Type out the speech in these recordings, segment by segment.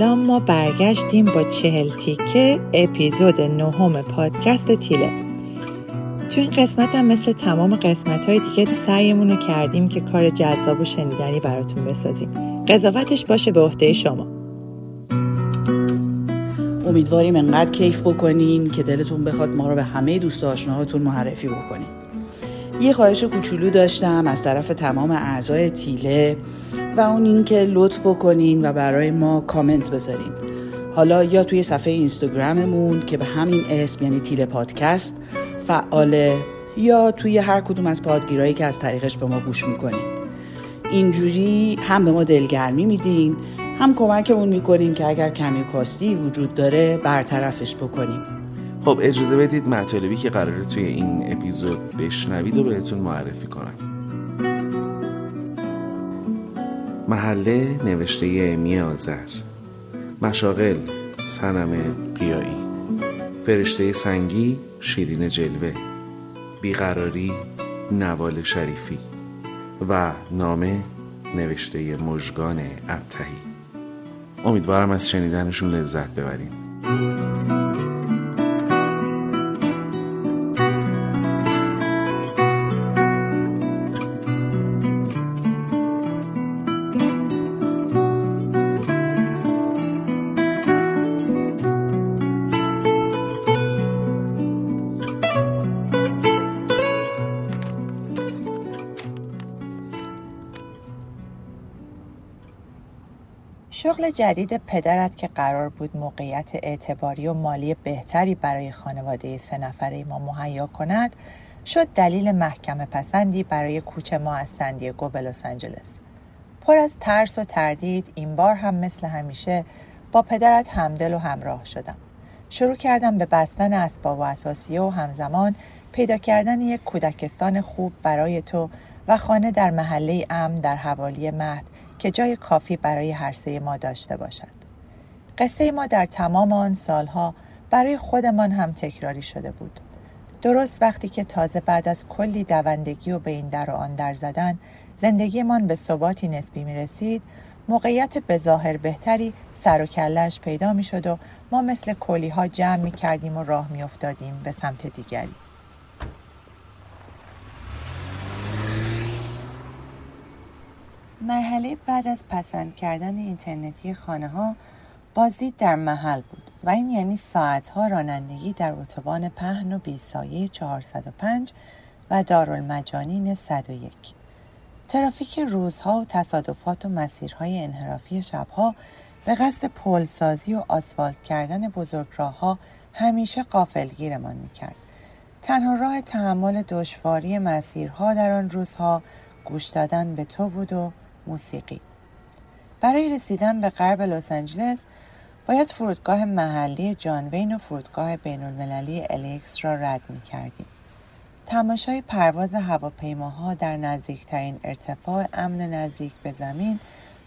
سلام ما برگشتیم با چهل تیکه اپیزود نهم پادکست تیله. تو این قسمت هم مثل تمام قسمت های دیگه سعیمون رو کردیم که کار جذاب و شنیدنی براتون بسازیم. قضاوتش باشه به عهده شما. امیدواریم انقدر کیف بکنین که دلتون بخواد ما رو به همه دوست آشناهاتون معرفی بکنین. یه خواهش کوچولو داشتم از طرف تمام اعضای تیله. و اون اینکه لطف بکنین و برای ما کامنت بذارین. حالا یا توی صفحه اینستاگراممون که به همین اسم یعنی تیله پادکست فعاله یا توی هر کدوم از پادگیرایی که از طریقش به ما گوش می‌کنین. اینجوری هم به ما دلگرمی میدین هم کمکمون می‌کنین که اگر کمی کاستی وجود داره برطرفش بکنیم خب اجازه بدید مطالبی که قراره توی این اپیزود بشنوید و بهتون معرفی کنم. محله نوشته امی آذر مشاغل سنم قیایی فرشته سنگی شیرین جلوه بیقراری نوال شریفی و نامه نوشته مژگان ابتهی. امیدوارم از شنیدنشون لذت ببرین. جدید پدرت که قرار بود موقعیت اعتباری و مالی بهتری برای خانواده سه نفره ما مهیا کند شد دلیل محکمه پسندی برای کوچ ما از سندیگو به لس آنجلس. پر از ترس و تردید این بار هم مثل همیشه با پدرت همدل و همراه شدم. شروع کردم به بستن اسباب و اساسیه و همزمان پیدا کردن یک کودکستان خوب برای تو و خانه در محله امن در حوالی مهد که جای کافی برای هر سه ما داشته باشد. قصه ما در تمام آن سالها برای خودمان هم تکراری شده بود. درست وقتی که تازه بعد از کلی دوندگی و به این در و آن در زدن زندگیمان به ثباتی نسبی می رسید موقعیت به ظاهر بهتری سر و کلش پیدا می شد و ما مثل کلی ها جمع می کردیم و راه می افتادیم به سمت دیگری. مرحله بعد از پسند کردن اینترنتی خانه ها بازدید در محل بود و این یعنی ساعتها رانندگی در اتوبان پهن و بیسایه 405 و دارالمجانین 101 ترافیک روزها و تصادفات و مسیرهای انحرافی شبها به قصد پلسازی و آسفالت کردن بزرگراهها همیشه قافلگیرمان می‌کرد. تنها راه تحمل دشواری مسیرها در آن روزها گوش دادن به تو بود و موسیقی برای رسیدن به غرب لس آنجلس باید فرودگاه محلی جانوین و فرودگاه بین المللی الیکس را رد می کردیم. تماشای پرواز هواپیماها در نزدیکترین ارتفاع امن نزدیک به زمین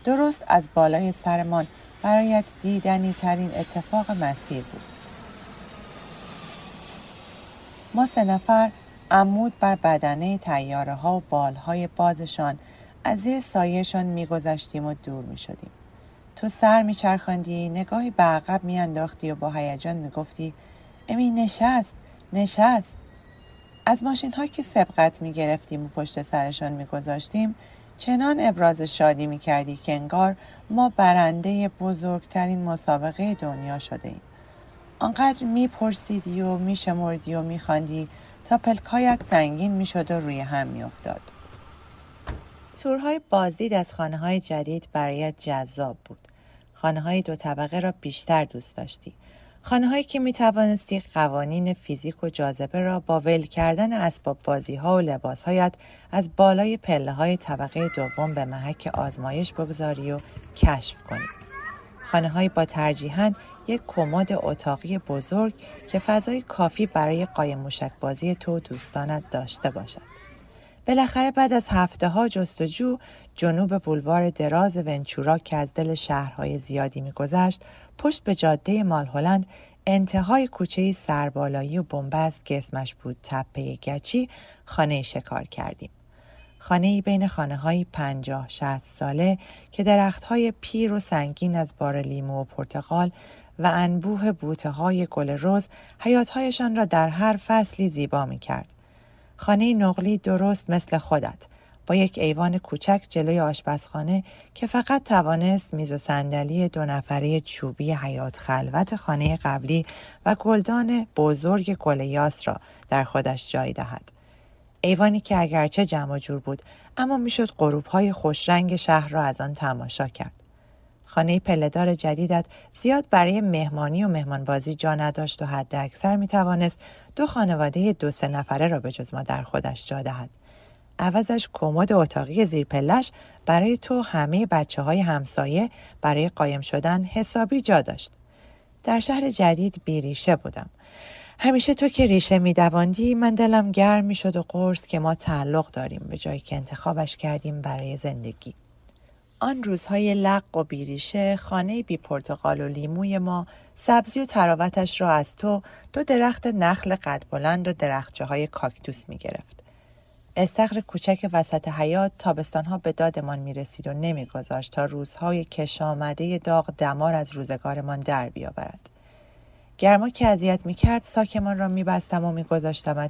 درست از بالای سرمان برایت دیدنی ترین اتفاق مسیر بود. ما سه نفر عمود بر بدنه تیاره ها و بالهای بازشان از زیر سایهشان میگذشتیم و دور می شدیم. تو سر میچرخاندی نگاهی به عقب میانداختی و با هیجان می‌گفتی امی نشست نشست از ماشین ها که سبقت می گرفتیم و پشت سرشان میگذاشتیم چنان ابراز شادی می کردی که انگار ما برنده بزرگترین مسابقه دنیا شده ایم. آنقدر می پرسیدی و می شمردی و می خاندی تا پلکایت سنگین می شد و روی هم می افتاد. تورهای بازدید از خانه های جدید برایت جذاب بود. خانه های دو طبقه را بیشتر دوست داشتی. خانه هایی که می توانستی قوانین فیزیک و جاذبه را با ول کردن اسباب بازی ها و لباس هایت از بالای پله های طبقه دوم به محک آزمایش بگذاری و کشف کنی. خانه های با ترجیحاً یک کمد اتاقی بزرگ که فضای کافی برای قایم موشک بازی تو دوستانت داشته باشد. بالاخره بعد از هفته ها جستجو جنوب بولوار دراز ونچورا که از دل شهرهای زیادی میگذشت پشت به جاده مال هلند انتهای کوچه سربالایی و بنبست که اسمش بود تپه گچی خانه شکار کردیم. خانه ای بین خانه های پنجاه شهست ساله که درخت های پیر و سنگین از بار لیمو و پرتقال و انبوه بوته های گل روز حیاتهایشان را در هر فصلی زیبا می کرد. خانه نقلی درست مثل خودت با یک ایوان کوچک جلوی آشپزخانه که فقط توانست میز و صندلی دو نفره چوبی حیات خلوت خانه قبلی و گلدان بزرگ گل یاس را در خودش جای دهد. ایوانی که اگرچه جمع جور بود اما می‌شد غروب های خوشرنگ شهر را از آن تماشا کرد. خانه پلهدار جدیدت زیاد برای مهمانی و مهمانبازی جا نداشت و حد اکثر می توانست دو خانواده دو سه نفره را به جز ما در خودش جا دهد. عوضش کمد اتاقی زیر پلش برای تو همه بچه های همسایه برای قایم شدن حسابی جا داشت. در شهر جدید بیریشه بودم. همیشه تو که ریشه میدواندی من دلم گرم می‌شد و قرص که ما تعلق داریم به جایی که انتخابش کردیم برای زندگی. آن روزهای لق و بیریشه خانه بی پرتقال و لیموی ما سبزی و تراوتش را از تو دو درخت نخل قد بلند و درختچه های کاکتوس می گرفت. استخر کوچک وسط حیات تابستانها به دادمان می رسید و نمی گذاشت تا روزهای کش آمده داغ دمار از روزگارمان در بیاورد. گرما که اذیت می کرد ساکمان را می بستم و می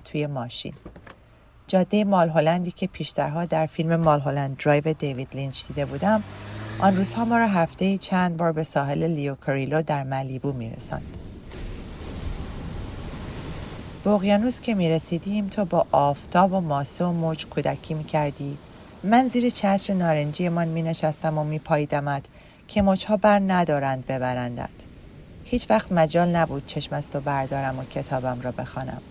توی ماشین. جاده Mulholland ی که پیشترها در فیلم Mulholland Drive دیوید لینچ دیده بودم آن روزها ما را هفته چند بار به ساحل Leo Carrillo در Malibu می رساند. به اقیانوس که می رسیدیم تو با آفتاب و ماسه و موج کودکی می کردی من زیر چتر نارنجی من می نشستم و می که موجها بر ندارند ببرندت. هیچ وقت مجال نبود چشم از تو بردارم و کتابم را بخوانم.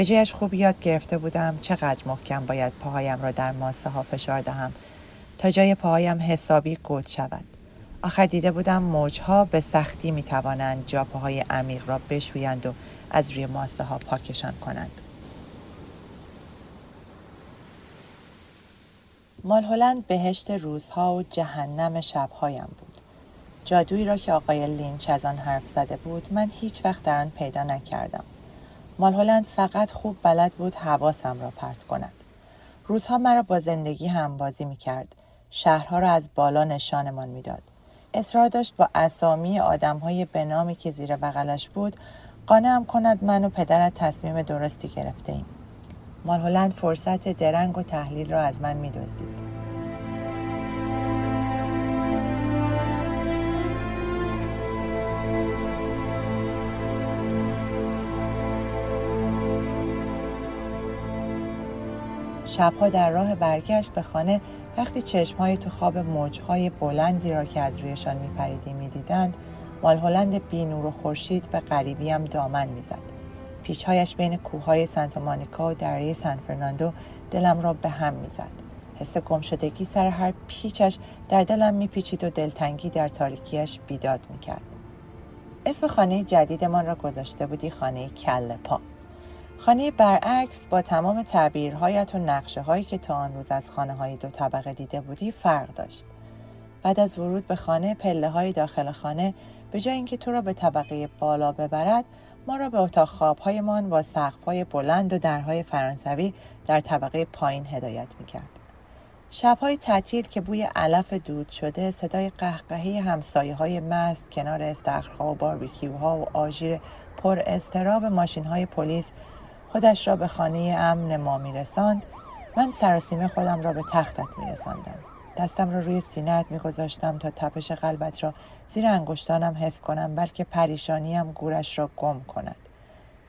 به جایش خوب یاد گرفته بودم چقدر محکم باید پاهایم را در ماسه ها فشار دهم تا جای پاهایم حسابی گود شود آخر دیده بودم موجها به سختی می توانند جاپاهای عمیق را بشویند و از روی ماسه ها پاکشان کنند. مال هلند بهشت روزها و جهنم شبهایم بود. جادویی را که آقای لینچ از آن حرف زده بود من هیچ وقت در آن پیدا نکردم. مال هلند فقط خوب بلد بود حواسم را پرت کند. روزها مرا با زندگی هم بازی می کرد. شهرها را از بالا نشانمان می‌داد. اصرار داشت با اسامی آدمهای به نامی که زیر بغلش بود قانعم کند من و پدرت تصمیم درستی گرفته ایم. فرصت درنگ و تحلیل را از من می شبها در راه برگشت به خانه وقتی چشمهای تو خواب موجهای بلندی را که از رویشان میپریدیم می‌دیدند مال هلند بی نور و خورشید به غریبیم دامن می‌زد. پیچهایش بین کوههای سانتا مانیکا و دره سان فرناندو دلم را به هم می‌زد. حس گمشدگی سر هر پیچش در دلم میپیچید و دلتنگی در تاریکیش بیداد می‌کرد. اسم خانه جدیدمان را گذاشته بودی خانه کل پا خانه برعکس با تمام تعبیرهایت و نقشه هایی که تا آن روز از خانه های دو طبقه دیده بودی فرق داشت. بعد از ورود به خانه پله های داخل خانه به جای اینکه تو را به طبقه بالا ببرد ما را به اتاق خوابهایمان با سقف‌های بلند و درهای فرانسوی در طبقه پایین هدایت می‌کرد. شبهای تعطیل که بوی علف دود شده صدای قهقهه همسایه های مست کنار استخرها و باربیکیوها و آژیر پر استراب ماشین های پلیس خودش را به خانه امن ما میرساند. من سراسیمه خودم را به تختت میرساندم. دستم را روی سینهت میگذاشتم تا تپش قلبت را زیر انگشتانم حس کنم بلکه پریشانیم گورش را گم کند.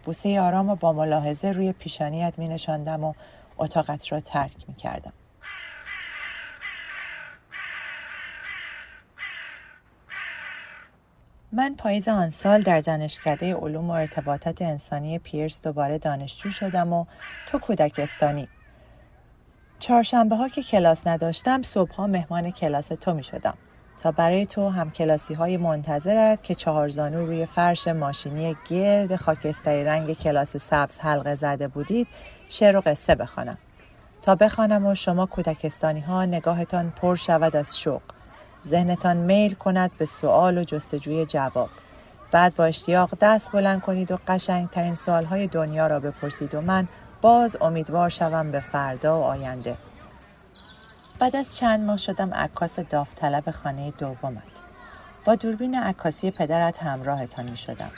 بوسه آرام و با ملاحظه روی پیشانیت می نشاندم و اتاقت را ترک می کردم. من پاییز آن سال در دانشکده علوم و ارتباطات انسانی پیرس دوباره دانشجو شدم و تو کودکستانی. چهارشنبه ها که کلاس نداشتم صبح مهمان کلاس تو می شدم تا برای تو هم کلاسی های منتظرت که چهار زانو روی فرش ماشینی گرد خاکستری رنگ کلاس سبز حلقه زده بودید شعر و قصه بخوانم. تا بخوانم و شما کودکستانی ها نگاهتان پر شود از شوق. ذهنتان میل کند به سوال و جستجوی جواب. بعد با اشتیاق دست بلند کنید و قشنگترین سوالهای دنیا را بپرسید و من باز امیدوار شوم به فردا و آینده. بعد از چند ماه شدم عکاس داوطلب خانه دومت. با دوربین عکاسی پدرت همراهتان می شدم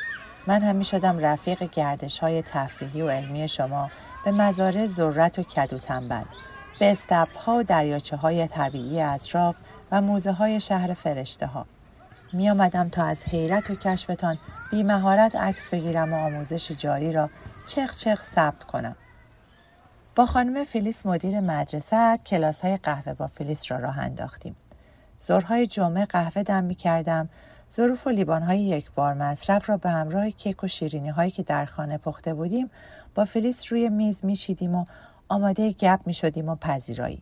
من هم می شدم رفیق گردش های تفریحی و علمی شما به مزارع ذرت و کدو تنبل. به استبل ها و دریاچه های طبیعی اطراف و موزه های شهر فرشته ها. می آمدم تا از حیرت و کشفتان بی مهارت عکس بگیرم و آموزش جاری را چخ چخ ثبت کنم. با خانم فلیس مدیر مدرسه کلاس های قهوه با فلیس را راه انداختیم. ظهرهای جمعه قهوه دم می کردم ظروف و لیبان های یک بار مصرف را به همراه کیک و شیرینی هایی که در خانه پخته بودیم با فلیس روی میز می و آماده گپ می شدیم و پذیرایی.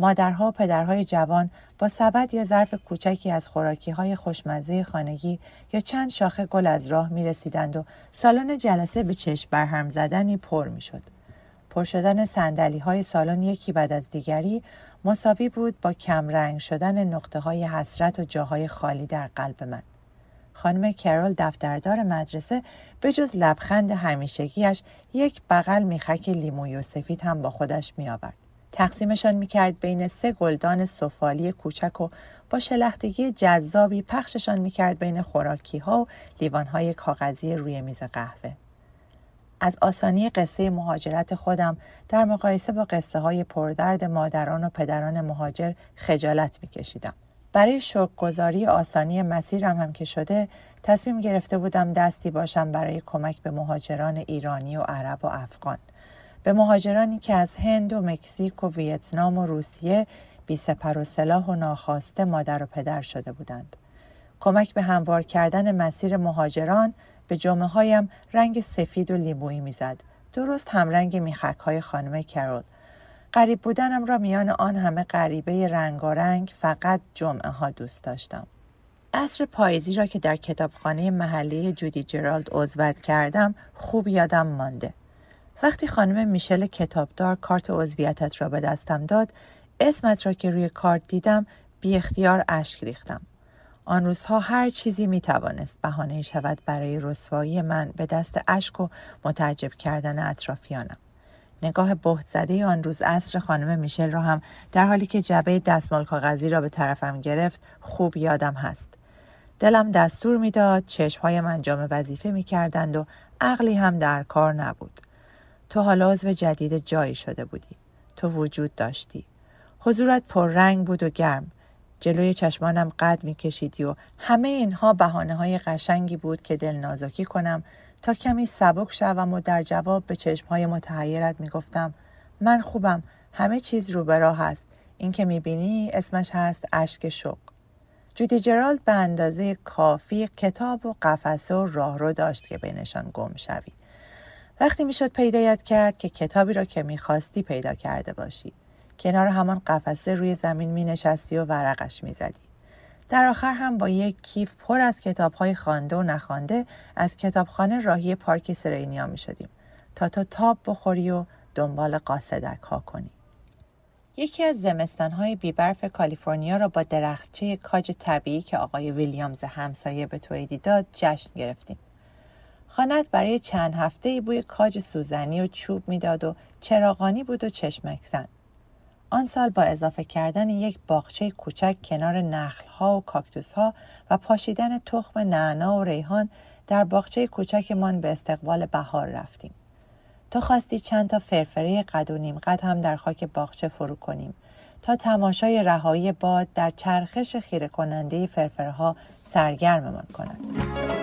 مادرها و پدرهای جوان با سبد یا ظرف کوچکی از خوراکی های خوشمزه خانگی یا چند شاخه گل از راه می رسیدند و سالن جلسه به چشم برهم زدنی پر می شد. پر شدن سندلی های سالن یکی بعد از دیگری مساوی بود با کمرنگ شدن نقطه های حسرت و جاهای خالی در قلب من. خانم کرول دفتردار مدرسه به جز لبخند همیشگیش یک بغل میخک لیموی و هم با خودش می آورد. تقسیمشان می‌کرد بین سه گلدان سفالی کوچک و با شلختگی جذابی پخششان می‌کرد بین خوراکی ها و لیوان های کاغذی روی میز قهوه. از آسانی قصه مهاجرت خودم در مقایسه با قصه های پردرد مادران و پدران مهاجر خجالت میکشیدم. برای شکرگزاری آسانی مسیرم هم که شده تصمیم گرفته بودم دستی باشم برای کمک به مهاجران ایرانی و عرب و افغان. به مهاجرانی که از هند و مکزیک و ویتنام و روسیه بی سپر و سلاح و ناخواسته مادر و پدر شده بودند. کمک به هموار کردن مسیر مهاجران به جامعه هایم رنگ سفید و لیمویی می‌زد. درست همرنگ میخک های خانم کرول. قریب بودنم را میان آن همه غریبه رنگارنگ فقط جمعه ها دوست داشتم. عصر پاییزی را که در کتابخانه محلی جودی جرالد عضوت کردم خوب یادم مانده. وقتی خانم میشل کتابدار کارت عضویتت را به دستم داد اسمت را که روی کارت دیدم بی اختیار اشک ریختم. آن روزها هر چیزی می توانست بهانه شود برای رسوایی من به دست اشک و متعجب کردن اطرافیانم. نگاه بهت زده آن روز عصر خانم میشل را هم در حالی که جبه دستمال کاغذی را به طرفم گرفت خوب یادم هست. دلم دستور می‌داد چشمهای من جام وظیفه می کردند و عقلی هم در کار نبود. تو حالا عضو جدید جایی شده بودی. تو وجود داشتی. حضورت پررنگ بود و گرم. جلوی چشمانم قد می کشیدی و همه اینها بحانه های قشنگی بود که دل نازکی کنم تا کمی سبک شوم و در جواب به چشمهای متحیرت می گفتم من خوبم همه چیز رو به راه است این که می بینی اسمش هست اشک شوق جودی جرالد به اندازه کافی کتاب و قفسه و راهرو داشت که بینشان گم شوی وقتی می‌شد پیدایت کرد که کتابی را که می‌خواستی پیدا کرده باشی کنار همان قفسه روی زمین می نشستی و ورقش می زدی. در آخر هم با یک کیف پر از کتاب های خانده و نخوانده از کتابخانه راهی پارک سرینیا می شدیم تا تو تاب بخوری و دنبال قاصدک ها کنی. یکی از زمستان های بیبرف کالیفرنیا را با درختچه کاج طبیعی که آقای ویلیامز همسایه به تویدی داد جشن گرفتیم. خانت برای چند هفته بوی کاج سوزنی و چوب می‌داد و چراغانی بود و چشمک زن. آن سال با اضافه کردن یک باغچه کوچک کنار نخلها و کاکتوسها و پاشیدن تخم نعنا و ریحان در باغچه کوچکمان به استقبال بهار رفتیم. تو خواستی چند تا فرفره قد و نیم قد هم در خاک باغچه فرو کنیم تا تماشای رهایی باد در چرخش خیره کننده فرفره ها سرگرممان کند.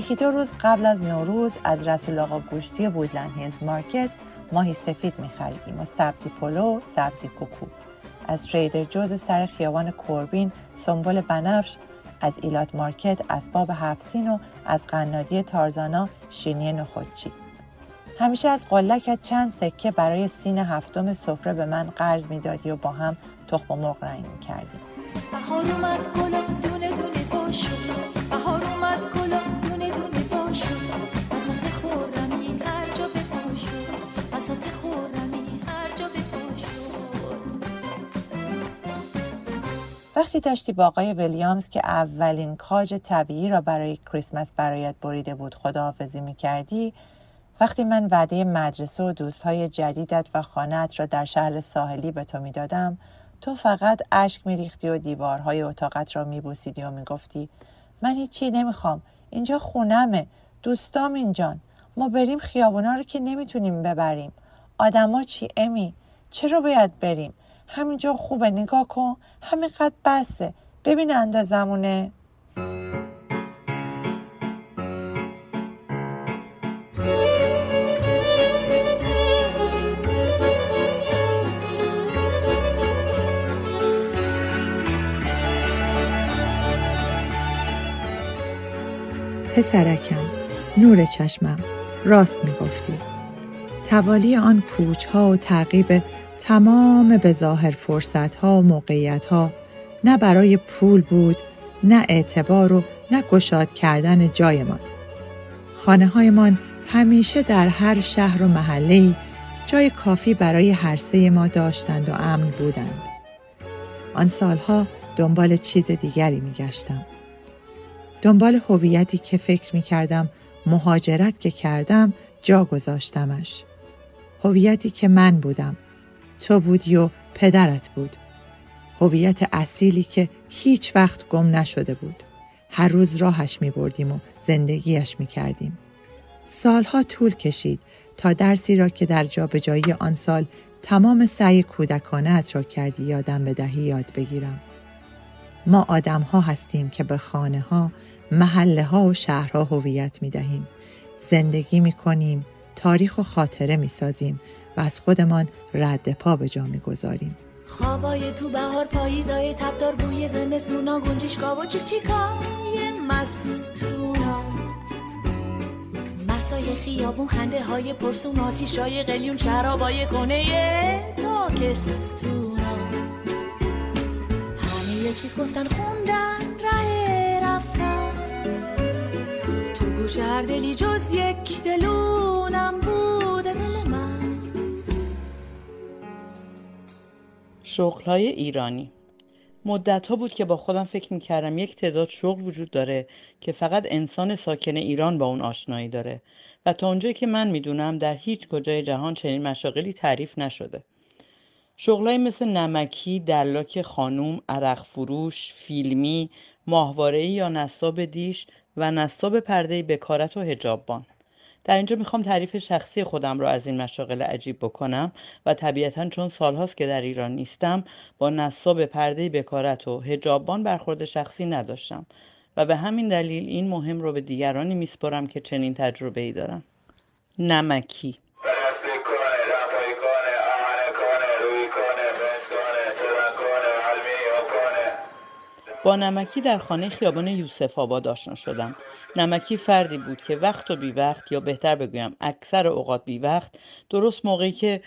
یکی دو روز قبل از نوروز از رسول آقا گوشتی Woodland Hills Market ماهی سفید میخریدیم و سبزی پلو سبزی کوکو. از Trader Joe's سر خیابان Corbin سنبل بنفش از Elat Market اسباب هفت‌سین و از قنادی تارزانا شیرینی نخودچی. همیشه از قلکت چند سکه برای سین هفتم سفره به من قرض می‌دادی و با هم تخم مرغ رنگ می‌کردیم. بهار اومد گلا دونه دونه باشو بهار وقتی داشتی با آقای ویلیامز که اولین کاج طبیعی را برای کریسمس برایت بریده بود خداحافظی می کردی وقتی من وعده مدرسه و دوستهای جدیدت و خانهت را در شهر ساحلی به تو می‌دادم تو فقط اشک میریختی و دیوارهای اتاقت را میبوسیدی و می‌گفتی من هیچی نمی‌خوام اینجا خونمه دوستام اینجان ما بریم خیابونا رو که نمی‌تونیم ببریم. آدما چی امی؟ چرا باید بریم؟ همینجا خوبه نگاه کن. همینقدر بسه. ببین اندازمونه. پسرکم نور چشمم. راست می‌گفتی. توالی آن کوچ ها و تعقیب تمام به ظاهر فرصت ها و موقعیت ها نه برای پول بود نه اعتبار و نه گشاد کردن جایمان خانه هایمان همیشه در هر شهر و محله جای کافی برای هر سه ما داشتند و امن بودند آن سالها دنبال چیز دیگری می گشتم. دنبال هویتی که فکر می کردم مهاجرت که کردم جا گذاشتمش. هویتی که من بودم. تو بودی و پدرت بود. هویت اصیلی که هیچ وقت گم نشده بود. هر روز راهش می بردیم و زندگیش می کردیم. سالها طول کشید تا درسی را که در جابجایی آن سال تمام سعی کودکانت را کردی یادم بدهی یاد بگیرم. ما آدم ها هستیم که به خانه ها، محله ها و شهرها هویت می دهیم. زندگی می کنیم، تاریخ و خاطره می سازیم و از خودمان رد پا به جا می گذاریم. خوابای تو بهار پاییزای تبدار بوی زمستونا گنجشگاه و چیکای مستونا. مسای خیابون خنده های پرسون آتیشای قلیون شرابای کنه تاکستونا. همه یه چیز گفتن خوندن ره رفتن. تو گوش هر دلی جز یک دلونم بود. شغلهای ایرانی. مدت ها بود که با خودم فکر می‌کردم یک تعداد شغل وجود داره که فقط انسان ساکن ایران با اون آشنایی داره و تا اونجایی که من می‌دونم در هیچ کجای جهان چنین مشاغلی تعریف نشده. شغلایی مثل نمکی، دلاک خانوم، عرق فروش، فیلمی، ماهواره یا نصاب دیش و نصاب پرده بکارت و هجاببان در اینجا می‌خوام تعریف شخصی خودم را از این مشاغل عجیب بکنم و طبیعتا چون سالهاست که در ایران نیستم با نصاب پرده بکارت و هجاببان برخورد شخصی نداشتم. و به همین دلیل این مهم رو به دیگرانی میسپرم که چنین تجربه ای دارم نمکی. با نمکی در خانه خیابان یوسف آباد آشنا شدم. نمکی فردی بود که وقت و بی وقت یا بهتر بگویم اکثر اوقات بی وقت درست موقعی که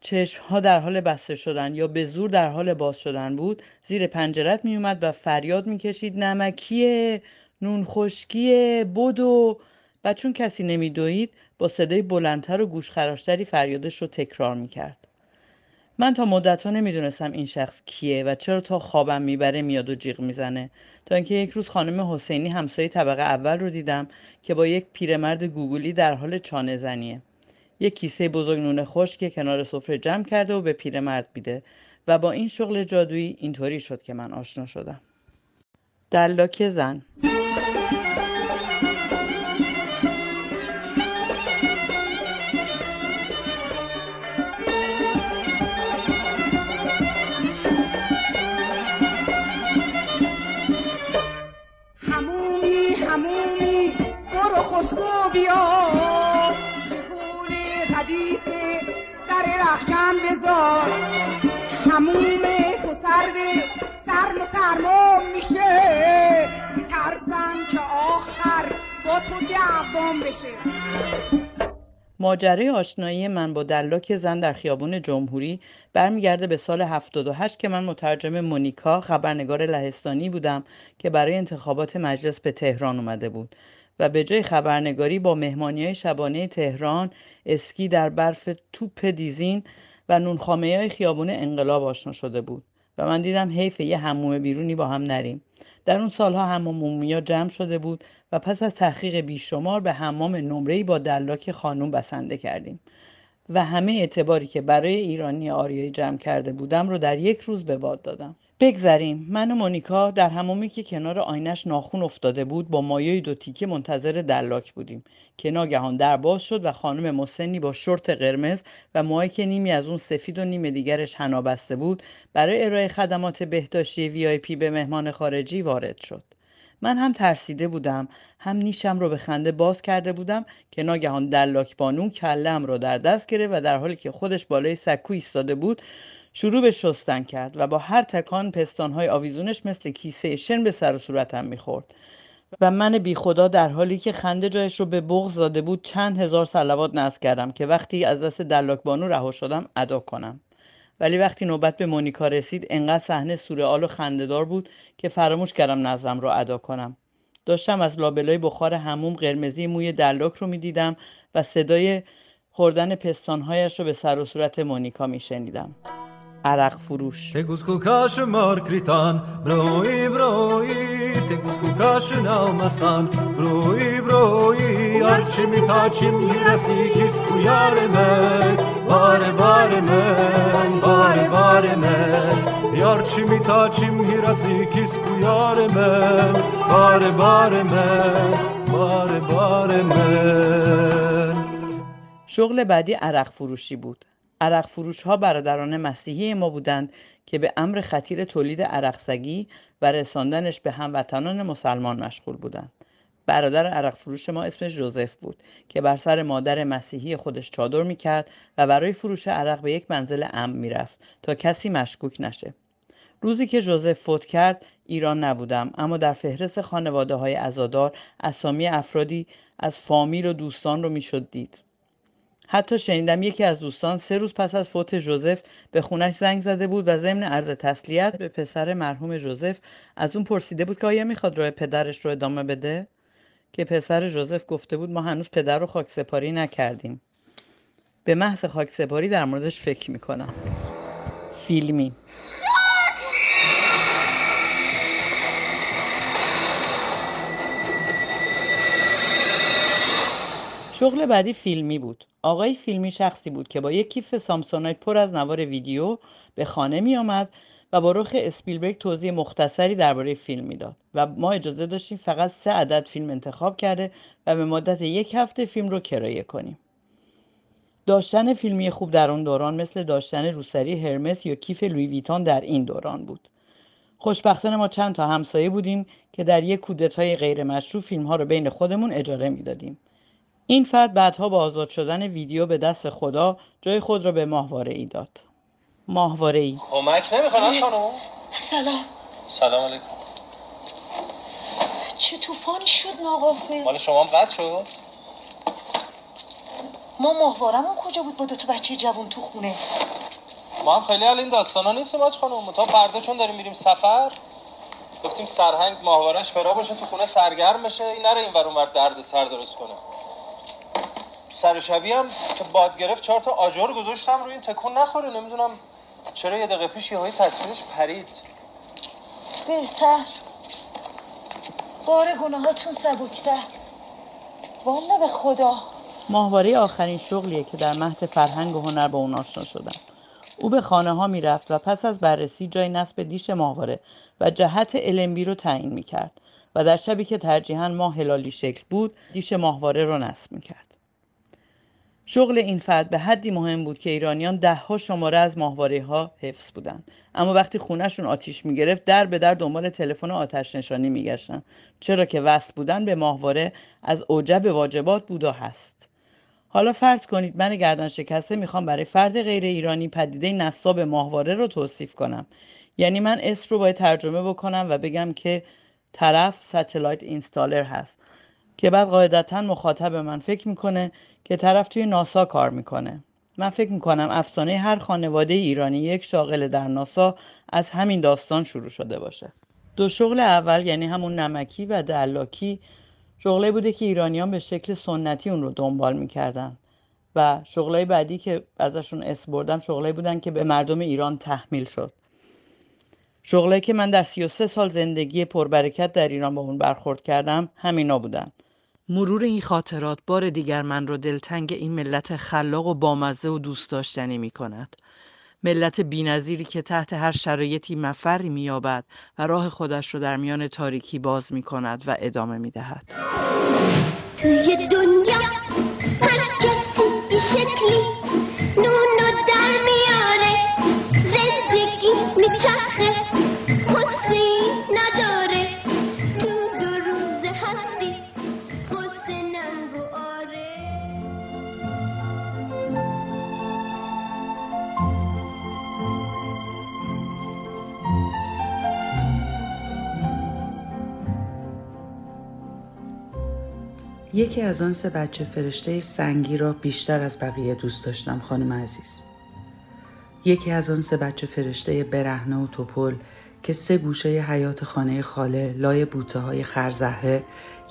چشم ها در حال بسته شدن یا به زور در حال باز شدن بود زیر پنجرت می اومد و فریاد می کشید نمکیه نون خشکیه بدو و چون کسی نمیدوید با صدای بلندتر و گوشخراشتری فریادش رو تکرار می کرد. من تا مدت ها نمی‌دونستم این شخص کیه و چرا تا خوابم می‌بره میاد و جیغ می‌زنه. تا اینکه یک روز خانم حسینی همسایه طبقه اول رو دیدم که با یک پیرمرد گوگولی در حال چانه زنیه یک کیسه بزرگ نون خوش که کنار سفره جمع کرده و به پیرمرد بیده و با این شغل جادویی اینطوری شد که من آشنا شدم. دلاک زن. بیا. حدیث سر رخجم بذار. تو سر سرم سرما میشه. ترسم که آخر با دعوام بشه. ماجرای آشنایی من با دلاک زن در خیابون جمهوری برمیگرده به سال 78 که من مترجم مونیکا خبرنگار لهستانی بودم که برای انتخابات مجلس به تهران اومده بود. و به جای خبرنگاری با مهمانی شبانه تهران اسکی در برف توپ دیزین و نونخامه های خیابون انقلاب آشنا شده بود و من دیدم حیف یه هموم بیرونی با هم نریم. در اون سالها حمام جمع شده بود و پس از تحقیق بیشمار به حمام نمره‌ای با دلاک خانم بسنده کردیم و همه اعتباری که برای ایرانی آریایی جمع کرده بودم رو در یک روز به باد دادم. بگذریم. من و مونیکا در همامی که کنار آینش ناخون افتاده بود با مایه دو تیکه منتظر دلاک بودیم. که ناگهان در باز شد و خانم مسنی با شورت قرمز و موهایی که نیمی از اون سفید و نیم دیگرش حنا بسته بود برای ارائه خدمات بهداشتی وی آی پی به مهمان خارجی وارد شد. من هم ترسیده بودم. هم نیشم رو به خنده باز کرده بودم که ناگهان دلاک بانو کلم رو در دست گرفت و در حالی که خودش بالای سکو ایستاده بود شروع به شستن کرد و با هر تکان پستانهای آویزونش مثل کیسه شن به سر و صورتم می‌خورد. و من بی خدا در حالی که خنده جایش رو به بغض زاده بود چند هزار سلوات نصب کردم که وقتی از دست دلاک بانو رها شدم ادا کنم. ولی وقتی نوبت به مونیکا رسید انقدر صحنه سورئال و خندهدار بود که فراموش کردم نظرم رو ادا کنم. داشتم از لابلای بخار هموم قرمزی موی دلاک رو می‌دیدم و صدای خوردن پستانهایش رو به سر و صورت مونیکا میشنیدم. عرق فروش. تگوز کوکاش مارکریتان بروی بروی. تگوز کوکاش نامستان بروی بروی. هرچی میتاچی می‌رسی کیس کویار من. بار بار من بار بار من. یارچی میتاچی می‌رسی کیس کویار من. بار بار من بار بار من. شغل بعدی عرق فروشی بود. عرق فروش ها برادران مسیحی ما بودند که به امر خطیر تولید عرقسگی و رساندنش به هموطنان مسلمان مشغول بودند. برادر عرق فروش ما اسمش جوزف بود که بر سر مادر مسیحی خودش چادر می‌کرد و برای فروش عرق به یک منزل امن می‌رفت تا کسی مشکوک نشه. روزی که جوزف فوت کرد ایران نبودم اما در فهرست خانواده های ازادار اسامی افرادی از فامیل و دوستان رو می‌شد دید. حتی شنیدم یکی از دوستان سه روز پس از فوت جوزف به خونش زنگ زده بود و ضمن عرض تسلیت به پسر مرحوم جوزف از اون پرسیده بود که آیا می‌خواد راه پدرش رو ادامه بده؟ که پسر جوزف گفته بود ما هنوز پدر رو خاک سپاری نکردیم. به محض خاک سپاری در موردش فکر می‌کنم. فیلمی. شغل بعدی فیلمی بود. آقای فیلمی شخصی بود که با یک کیف سامسونایت پر از نوار ویدیو به خانه می آمد و با رخ اسپیلبرگ توضیح مختصری درباره فیلم می‌داد و ما اجازه داشتیم فقط سه عدد فیلم انتخاب کرده و به مدت یک هفته فیلم رو کرایه کنیم. داشتن فیلمی خوب در اون دوران مثل داشتن روسری هرمس یا کیف لوی ویتان در این دوران بود. خوشبختانه ما چند تا همسایه بودیم که در یک کودتای غیر مشروع فیلم ها رو بین خودمون اجاره می‌دادیم. این فرد بعدها با آزاد شدن ویدیو به دست خدا جای خود را به ماهواره ای داد. ماهواره ای کمک نمی‌خواد خانم. سلام. سلام علیکم. چه طوفانی شد ناقافه. مال شما هم قطع شد؟ ما ماهوارمون کجا بود با دو تا بچه جوون تو خونه؟ ما هم خیلی حال این داستانا نیستیم آج خانم. تا فردا چون داریم میریم سفر گفتیم سرهنگ ماهوارش فرا باشه تو خونه سرگرم بشه. این نره این ور اونور درد سر درست کنه. سر شبی هم که باد گرفت چهار تا آجر گذاشتم روی این تکون نخوره. نمی‌دونم چرا یه دقیقه پیش یه تصویرش پرید. بهتر. بار گناهاتون سبکتر. والا به خدا. ماهواره آخرین شغلیه که در مهد فرهنگ و هنر با اون آشنا شدم او به خانه ها می رفت و پس از بررسی جای نصب دیش ماهواره و جهت المبی رو تعیین می کرد و در شبی که ترجیحاً ماه هلالی شکل بود دیش ماهواره رو نصب می کرد. شغل این فرد به حدی مهم بود که ایرانیان دهها شماره از ماهواره ها حفظ بودند. اما وقتی خونهشون آتیش می‌گرفت در به در دنبال تلفن آتش نشانی میگشتن. چرا که وصل بودن به ماهواره از اوجب واجبات بود و هست. حالا فرض کنید من گردن شکسته می‌خوام برای فرد غیر ایرانی پدیده نصاب ماهواره رو توصیف کنم. یعنی من اسمش رو باید ترجمه بکنم و بگم که طرف satellite installer هست که بعد قاعدتا مخاطب من فکر می‌کنه که طرف توی ناسا کار می‌کنه. من فکر می‌کنم افسانه هر خانواده ایرانی یک شاغل در ناسا از همین داستان شروع شده باشه. دو شغل اول یعنی همون نمکی و دلاکی شغله بوده که ایرانیان به شکل سنتی اون رو دنبال می‌کردن. و شغلای بعدی که ازشون اس بردم شغلایی بودن که به مردم ایران تحمیل شد. شغله که من در 33 سال زندگی پربرکت در ایران با اون برخورد کردم همینا بودن. مرور این خاطرات بار دیگر من را دلتنگ این ملت خلاق و بامزه و دوست داشتنی می کند. ملت بینظیری که تحت هر شرایطی مفری مییابد و راه خودش را در میان تاریکی باز می کند و ادامه می دهد. توی دنیا هر کسی شکلی یکی از آن سه بچه فرشته سنگی را بیشتر از بقیه دوست داشتم خانم عزیز. یکی از آن سه بچه فرشته برهنه و توپل که سه گوشه حیات خانه خاله لای بوته های خرزهره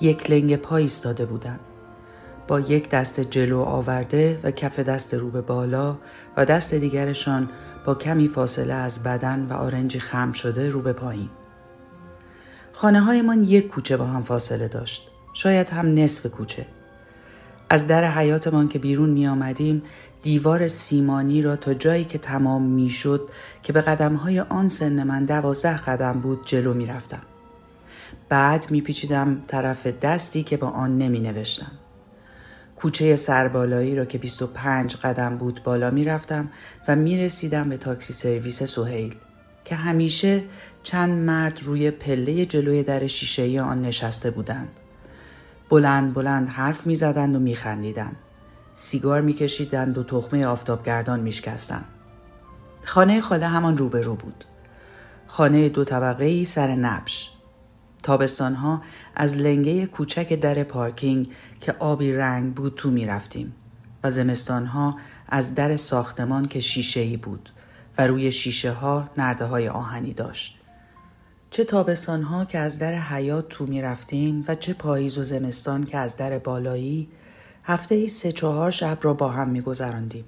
یک لنگ پا ایستاده بودند. با یک دست جلو آورده و کف دست رو به بالا و دست دیگرشان با کمی فاصله از بدن و آرنجی خم شده رو به پایین. خانه هایمان یک کوچه با هم فاصله داشت. شاید هم نصف کوچه از در حیاتمان که بیرون می آمدیم دیوار سیمانی را تا جایی که تمام می شد که به قدمهای آن سن من دوازده قدم بود جلو می رفتم. بعد می پیچیدم طرف دستی که با آن نمی نوشتم. کوچه سربالایی را که 25 قدم بود بالا می رفتم و می رسیدم به تاکسی سرویس سوهیل که همیشه چند مرد روی پله جلوی در شیشه آن نشسته بودند. بلند بلند حرف می زدند و می خندیدند. سیگار می کشیدند و تخمه آفتابگردان می شکستند. خانه خاله همان روبرو بود. خانه دو طبقه ای سر نبش. تابستانها از لنگه کوچک در پارکینگ که آبی رنگ بود تو می رفتیم و زمستانها از در ساختمان که شیشه ای بود و روی شیشه ها نرده های آهنی داشت. چه تابستان ها که از در حیات تو می رفتیم و چه پاییز و زمستان که از در بالایی هفته ای سه چهار شب را با هم می گذراندیم.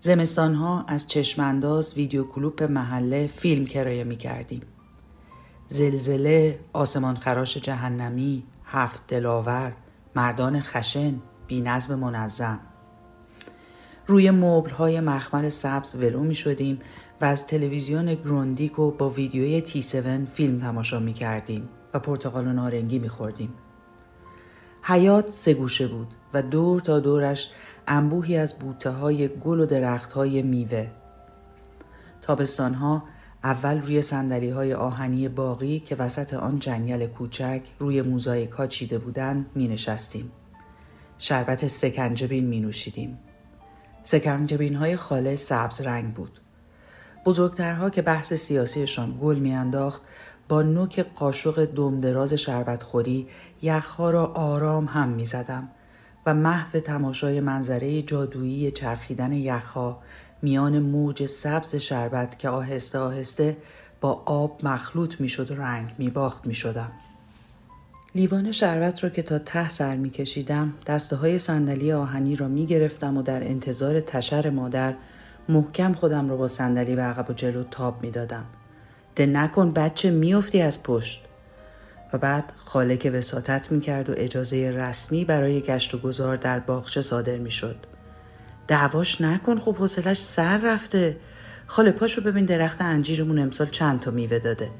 زمستان ها از چشمانداز ویدیو کلوپ محله فیلم کرایه می کردیم. زلزله، آسمان خراش جهنمی، هفت دلاور، مردان خشن، بی نظم منظم. روی مبل های مخمل سبز ولو می شدیم و از تلویزیون گروندیکو با ویدیوی تی 7 فیلم تماشا می کردیم و پرتقال و نارنگی می خوردیم. حیات سه گوشه بود و دور تا دورش انبوهی از بوته های گل و درخت های میوه. تابستان ها اول روی سندلی های آهنی باقی که وسط آن جنگل کوچک روی موزاییک ها چیده بودن می نشستیم. شربت سکنجبین می نوشیدیم. سکنجبین های خاله سبز رنگ بود. بزرگترها که بحث سیاسیشان گل میانداخت با نوک قاشق دمدراز شربتخوری یخها را آرام هم می‌زدم و محو تماشای منظره جادویی چرخیدن یخها میان موج سبز شربت که آهسته آهسته با آب مخلوط می‌شد و رنگ میباخت می‌شدم. لیوان شربت را که تا ته سر می کشیدم دسته های صندلی آهنی را می گرفتم و در انتظار تشر مادر محکم خودم را با صندلی به عقب و جلو تاب می دادم. ده نکن بچه میافتی از پشت. و بعد خاله که وساطت می کرد و اجازه رسمی برای گشت و گذار در باغچه صادر می شد. دعواش نکن خب حوصلش سر رفته. خاله پاشو ببین درخت انجیرمون امسال چند تا میوه داده.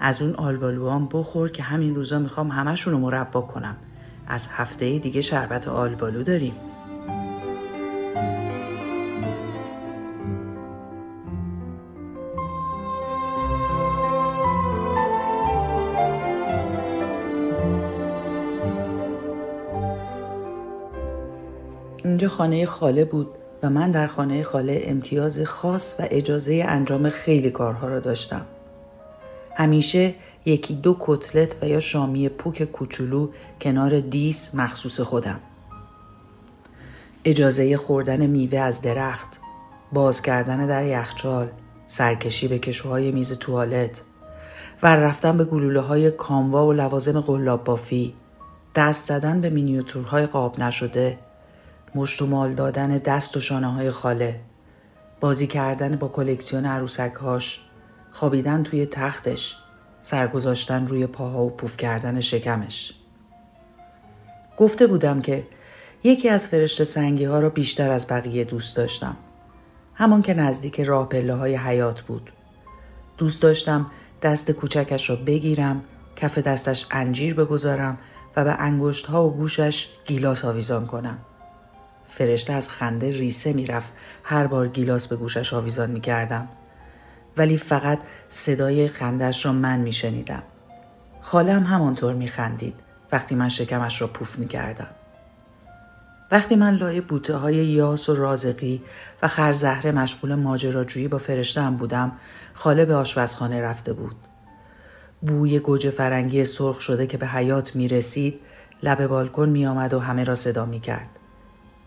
از اون آلبالوام بخور که همین روزا می‌خوام همشون رو مربا کنم. از هفته دیگه شربت آلبالو داریم. اینجا خانه خاله بود و من در خانه خاله امتیاز خاص و اجازه انجام خیلی کارها را داشتم. همیشه یکی دو کتلت و یا شامی پوک کوچولو کنار دیس مخصوص خودم. اجازه خوردن میوه از درخت، باز کردن در یخچال، سرکشی به کشوهای میز توالت و رفتن به گلوله های کاموا و لوازم قلاب بافی، دست زدن به مینیاتورهای قاب نشده، مشت و مال دادن دست و شانه های خاله، بازی کردن با کلکسیون عروسک هاش، خوابیدن توی تختش. سرگذاشتن روی پاها و پوف کردن شکمش. گفته بودم که یکی از فرشته سنگی ها را بیشتر از بقیه دوست داشتم. همون که نزدیک راه پله های حیات بود. دوست داشتم دست کوچکش را بگیرم کف دستش انجیر بگذارم و به انگشت ها و گوشش گیلاس آویزان کنم. فرشته از خنده ریسه می‌رفت هر بار گیلاس به گوشش آویزان می کردم. ولی فقط صدای خندش را من می شنیدم. خالم همانطور می خندید وقتی من شکمش را پوف می کردم. وقتی من لای بوته های یاس و رازقی و خرزهره مشغول ماجراجویی با فرشته هم بودم خاله به آشپزخانه رفته بود. بوی گوجه فرنگی سرخ شده که به حیات می رسید لب بالکن می آمد و همه را صدا می کرد.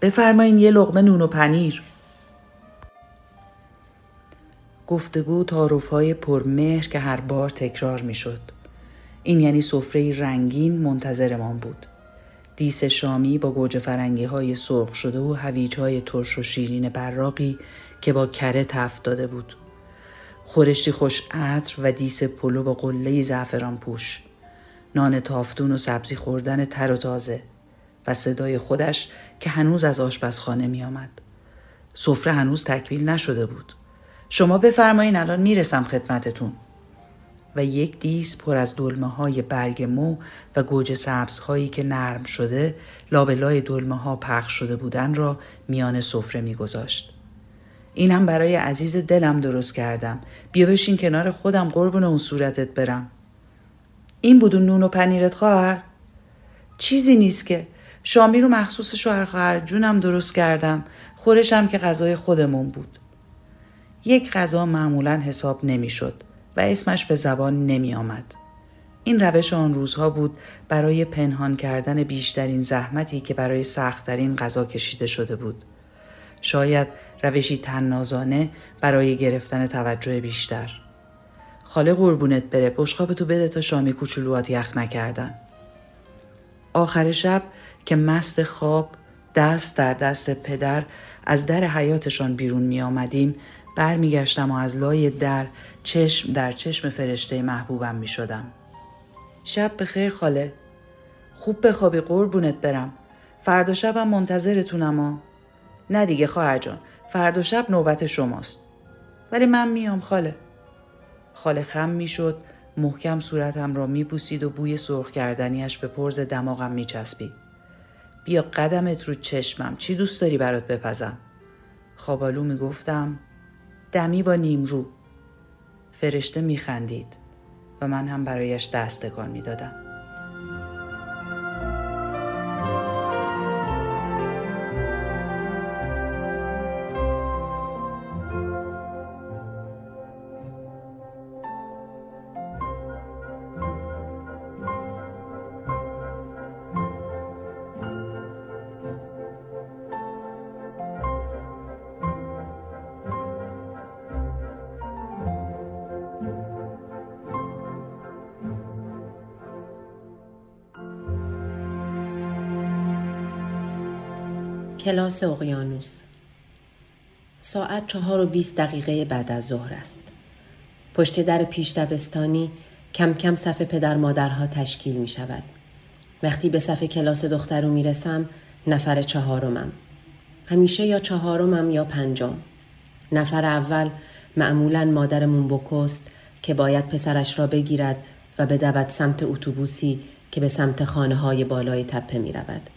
بفرمایین یه لقمه نون و پنیر. گفتگو تعارف های پرمهر که هر بار تکرار می شد. این یعنی سفره رنگین منتظرمان بود. دیس شامی با گوجه فرنگی های سرخ شده و هویج های ترش و شیرین براقی که با کره تفت داده بود. خورشتی خوش عطر و دیس پلو با قله زعفران پوش. نان تافتون و سبزی خوردن تر و تازه و صدای خودش که هنوز از آشپزخانه می آمد. سفره هنوز تکمیل نشده بود. شما بفرمایین الان می‌رسم خدمتتون. و یک دیس پر از دلمه های برگ مو و گوجه سبز هایی که نرم شده لابلای دلمه ها پخش شده بودن را میان سفره میگذاشت. اینم برای عزیز دلم درست کردم. بیا بشین کنار خودم قربون اون صورتت برم. این بود نون و پنیرت خواهر؟ چیزی نیست که شامی رو مخصوص شوهر جونم درست کردم. خورشم که غذای خودمون بود. یک غذا معمولا حساب نمی‌شد و اسمش به زبان نمی آمد. این روش آن روزها بود برای پنهان کردن بیشترین زحمتی که برای سختترین غذا کشیده شده بود. شاید روشی تننازانه برای گرفتن توجه بیشتر. خاله قربونت بره بشقاب تو بده تا شامی کوچولوات یخ نکردن. آخر شب که مست خواب دست در دست پدر از در حیاتشان بیرون می آمدیم برمیگشتم و از لای در چشم در چشم فرشته محبوبم می شدم. شب به خیر خاله. خوب بخوابی قربونت برم. فردا شبم منتظرتونم ها. نه دیگه خواهر جان. فردا شب نوبت شماست. ولی من میام خاله. خاله خم می شد. محکم صورتم را می بوسید و بوی سرخ کردنیش به پرز دماغم می چسبید. بیا قدمت رو چشمم. چی دوست داری برات بپزم؟ خوابالو می گفتم دمی با نیمرو فرشته میخندید و من هم برایش دستکان می‌دادم کلاس اقیانوس ساعت چهار و بیست دقیقه بعد از ظهر است. پشت در پیش دبستانی کم کم صف پدر مادرها تشکیل می شود. وقتی به صف کلاس دخترو می رسم نفر چهارمم. همیشه یا چهارمم یا پنجم. نفر اول معمولا مادرمون بکست که باید پسرش را بگیرد و بدود سمت اتوبوسی که به سمت خانه های بالای تپه می رود.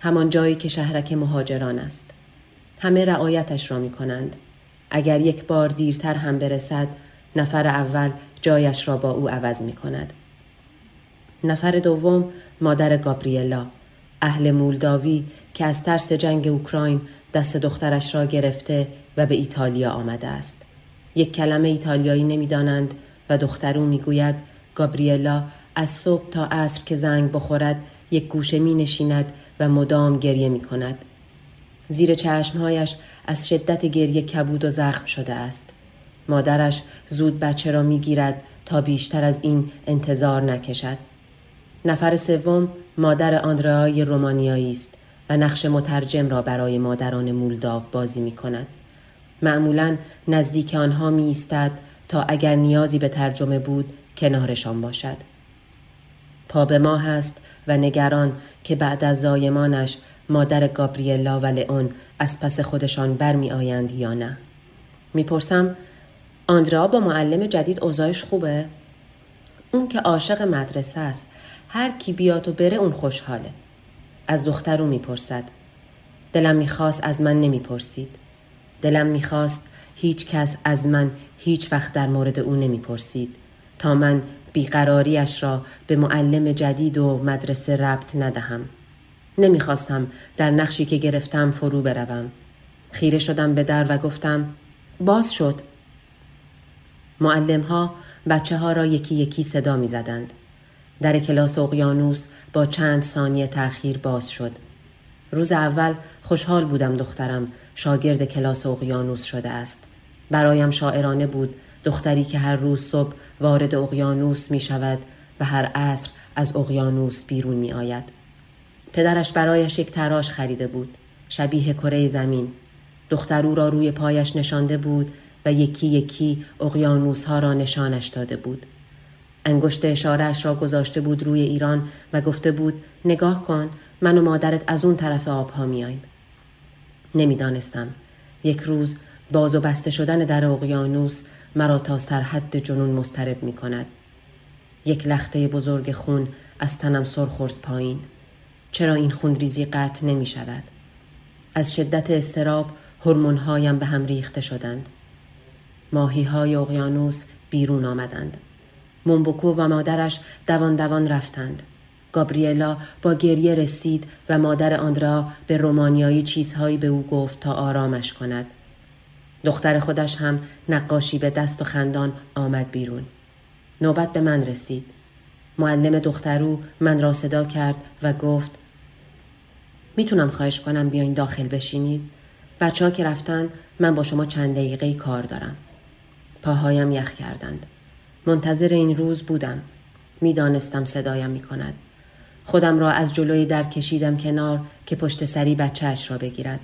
همان جایی که شهرک مهاجران است. همه رعایتش را می کنند. اگر یک بار دیرتر هم برسد نفر اول جایش را با او عوض می کند. نفر دوم مادر گابریلا اهل مولداوی که از ترس جنگ اوکراین دست دخترش را گرفته و به ایتالیا آمده است. یک کلمه ایتالیایی نمی‌دانند و دخترون می‌گوید گابریلا از صبح تا عصر که زنگ بخورد یک گوشه می نشیند و مدام گریه می کند. زیر چشمهایش از شدت گریه کبود و زخم شده است. مادرش زود بچه را می گیرد تا بیشتر از این انتظار نکشد. نفر سوم مادر آندرای رومانیایی است و نقش مترجم را برای مادران مولداو بازی می کند. معمولا نزدیک آنها می ایستد تا اگر نیازی به ترجمه بود کنارشان باشد پا به ما هست و نگران که بعد از زایمانش مادر گابریلا و لئون از پس خودشان برمی آیند یا نه. می‌پرسم آندرا با معلم جدید اوضاعش خوبه؟ اون که عاشق مدرسه است هر کی بیاد و بره اون خوشحاله. از دخترو می‌پرسد. دلم می‌خواست از من نمی‌پرسید. دلم می‌خواست هیچ کس از من هیچ وقت در مورد او نمی‌پرسید. تا من بیقراریش را به معلم جدید و مدرسه ربط ندهم نمی‌خواستم در نقشی که گرفتم فرو بروم خیره شدم به در و گفتم باز شد معلم ها بچه ها را یکی یکی صدا می زدند. در کلاس اقیانوس با چند ثانیه تأخیر باز شد. روز اول خوشحال بودم دخترم شاگرد کلاس اقیانوس شده است. برایم شاعرانه بود دختری که هر روز صبح وارد اقیانوس می شود و هر عصر از اقیانوس بیرون می آید. پدرش برایش یک تراش خریده بود. شبیه کره زمین. دختر او را روی پایش نشانده بود و یکی یکی اقیانوس ها را نشانش داده بود. انگشت اشارش را گذاشته بود روی ایران و گفته بود نگاه کن من و مادرت از اون طرف آبها میایم. نمی‌دانستم. یک روز باز و بسته شدن در اقیانوس مرا تا سرحد جنون مسترب می کند. یک لخته بزرگ خون از تنم سر خورد پایین. چرا این خون ریزی قطع نمی شود؟ از شدت استراب هورمونهایم به هم ریخته شدند. ماهی های اقیانوس بیرون آمدند. مومبوکو و مادرش دوان دوان رفتند. گابریلا با گریه رسید و مادر آندرا به رومانیایی چیزهایی به او گفت تا آرامش کند. دختر خودش هم نقاشی به دست و خندان آمد بیرون. نوبت به من رسید. معلم دخترو من را صدا کرد و گفت می‌تونم خواهش کنم بیاین داخل بشینید؟ بچه ها که رفتن من با شما چند دقیقه کار دارم. پاهایم یخ کردند. منتظر این روز بودم. می‌دانستم صدایم می کند. خودم را از جلوی در کشیدم کنار که پشت سری بچهش را بگیرد.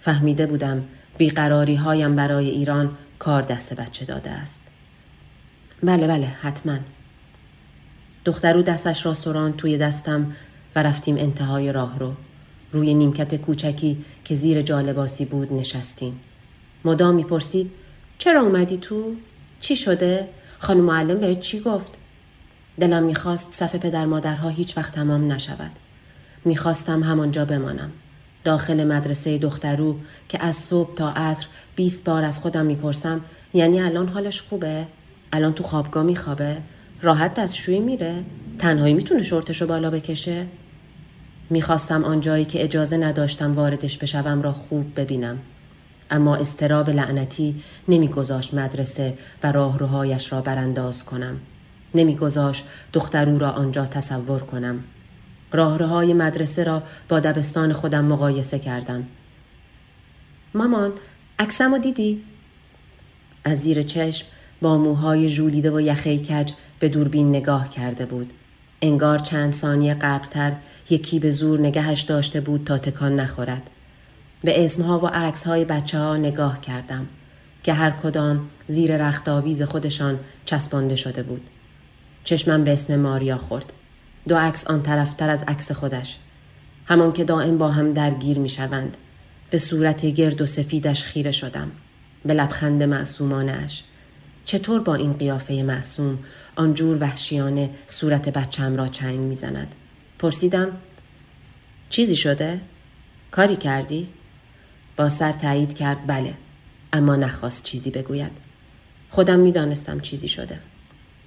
فهمیده بودم بیقراری هایم برای ایران کار دست بچه داده است. بله بله حتما. دخترو دستش را سران توی دستم و رفتیم انتهای راه رو. روی نیمکت کوچکی که زیر جالباسی بود نشستیم. مدام می‌پرسید چرا اومدی تو؟ چی شده؟ خانم معلم بهت چی گفت؟ دلم می‌خواست صف پدر مادرها هیچ وقت تمام نشود. می‌خواستم همانجا بمانم. داخل مدرسه دخترو که از صبح تا عصر 20 بار از خودم می‌پرسم یعنی الان حالش خوبه؟ الان تو خوابگاه میخوابه؟ راحت دستشویی میره؟ تنهایی می‌تونه شورتشو بالا بکشه؟ می‌خواستم آنجایی که اجازه نداشتم واردش بشوم را خوب ببینم. اما استراب لعنتی نمیگذاشت مدرسه و راهروهایش را برانداز کنم. نمیگذاشت دخترو را آنجا تصور کنم. راهروهای مدرسه را با دبستان خودم مقایسه کردم. مامان عکسم رو دیدی؟ از زیر چشم با موهای ژولیده و یخه کج به دوربین نگاه کرده بود. انگار چند ثانیه قبلتر یکی به زور نگهش داشته بود تا تکان نخورد. به اسمها و عکسهای بچه ها نگاه کردم که هر کدام زیر رخت آویز خودشان چسبانده شده بود. چشمم به اسم ماریا خورد. دو عکس آن طرفتر از عکس خودش. همان که دائم با هم درگیر می شوند. به صورت گرد و سفیدش خیره شدم. به لبخند معصومانش. چطور با این قیافه معصوم آنجور وحشیانه صورت بچم را چنگ می‌زند پرسیدم چیزی شده؟ کاری کردی؟ با سر تایید کرد بله اما نخواست چیزی بگوید خودم می‌دانستم چیزی شده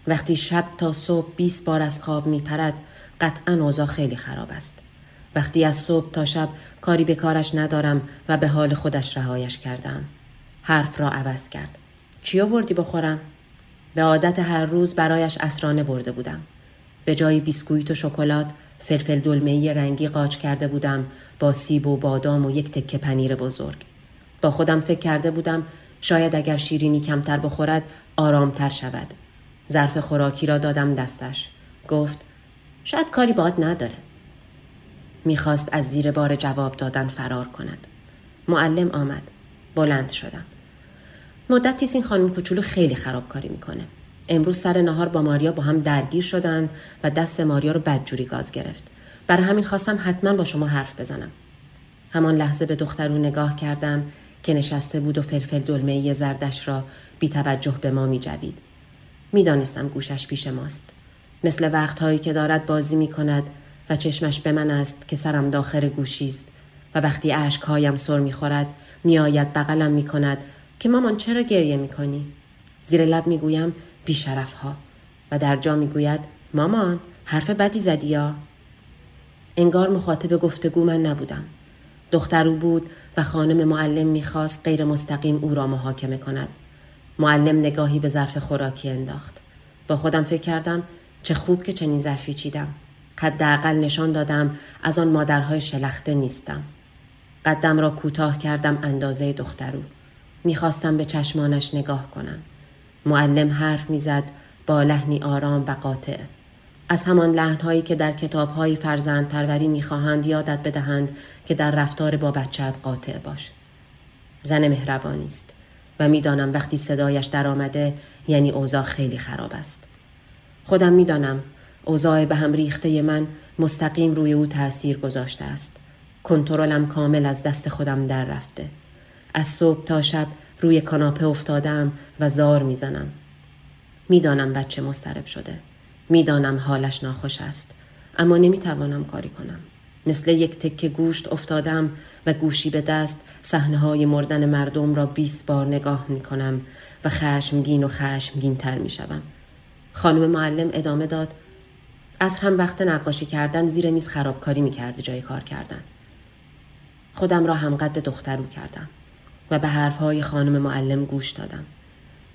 وقتی شب تا صبح 20 بار از خواب میپرد قطعا اوضاع خیلی خراب است. وقتی از صبح تا شب کاری به کارش ندارم و به حال خودش رهایش کردم. حرف را عوض کرد. چی آوردی بخورم؟ به عادت هر روز برایش اسرانه برده بودم. به جای بیسکویت و شکلات فلفل دلمه رنگی قاچ کرده بودم با سیب و بادام و یک تکه پنیر بزرگ. با خودم فکر کرده بودم شاید اگر شیرینی کمتر بخورد آرامتر شود. ظرف خوراکی را دادم دستش. گفت شاید کاری باد نداره. می‌خواست از زیر بار جواب دادن فرار کند. معلم آمد. بلند شدم. مدتی این خانم کوچولو خیلی خرابکاری می‌کنه امروز سر نهار با ماریا با هم درگیر شدند و دست ماریا رو بدجوری گاز گرفت برای همین خواستم حتما با شما حرف بزنم همان لحظه به دخترو نگاه کردم که نشسته بود و فلفل دلمه زردش را بی توجه به ما می جوید. می دانستم گوشش پیش ماست. مثل وقتهایی که دارد بازی می کند و چشمش به من است که سرم داخل گوشی است و وقتی اشکهایم سر می خورد می آید بغلم می کند که مامان چرا گریه می کنی؟ زیر لب می گویم بیشرف ها و در جا می گوید مامان حرف بدی زدی یا؟ انگار مخاطب گفتگو من نبودم. دخترو بود و خانم معلم می‌خواست غیر مستقیم او را محاکمه کند. معلم نگاهی به ظرف خوراکی انداخت. با خودم فکر کردم چه خوب که چنین ظرفی چیدم. حداقل نشان دادم از آن مادرهای شلخته نیستم. قدم را کوتاه کردم اندازه دخترو. می‌خواستم به چشمانش نگاه کنم. معلم حرف می‌زد با لحنی آرام و قاطع. از همان لحنهایی که در کتابهای فرزند پروری می‌خواهند یادت بدهند که در رفتار با بچهت قاطع باش. زن مهربانی است و می‌دانم وقتی صدایش در آمده یعنی اوضاع خیلی خراب است. خودم می‌دانم اوضاع به هم ریخته من مستقیم روی او تاثیر گذاشته است. کنترلم کامل از دست خودم در رفته. از صبح تا شب روی کاناپه افتادم و زار می‌زنم. می‌دانم بچه مسترب شده. می‌دانم حالش ناخوش است اما نمی‌توانم کاری کنم مثل یک تکه گوشت افتادم و گوشی به دست صحنه های مردن مردم را 20 بار نگاه می کنم و خشمگین و خشمگین تر می شوم. خانم معلم ادامه داد از هم وقت نقاشی کردن زیر میز خرابکاری می کرده جای کار کردن. خودم را هم قد دخترو کردم و به حرفهای خانم معلم گوش دادم.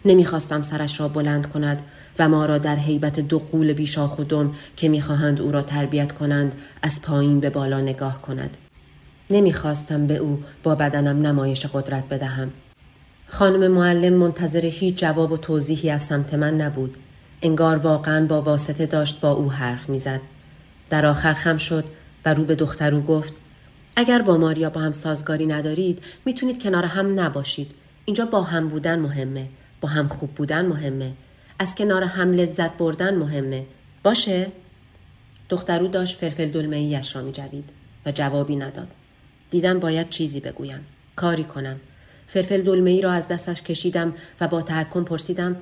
نمی‌خواستم سرش را بلند کند و ما را در حیبت دو قول بیشاخ و دم که می‌خواهند او را تربیت کنند از پایین به بالا نگاه کند. نمی‌خواستم به او با بدنم نمایش قدرت بدهم. خانم معلم منتظر هیچ جواب و توضیحی از سمت من نبود. انگار واقعا با واسطه داشت با او حرف می‌زد. در آخر خم شد و رو به دخترو گفت اگر با ماریا با هم سازگاری ندارید می‌تونید کنار هم نباشید. اینجا با هم بودن مهمه. با هم خوب بودن مهمه. از کنار هم لذت بردن مهمه. باشه؟ دخترو داشت فلفل دلمه ایش را می جوید و جوابی نداد. دیدم باید چیزی بگویم. کاری کنم. فلفل دلمه ای را از دستش کشیدم و با تحکم پرسیدم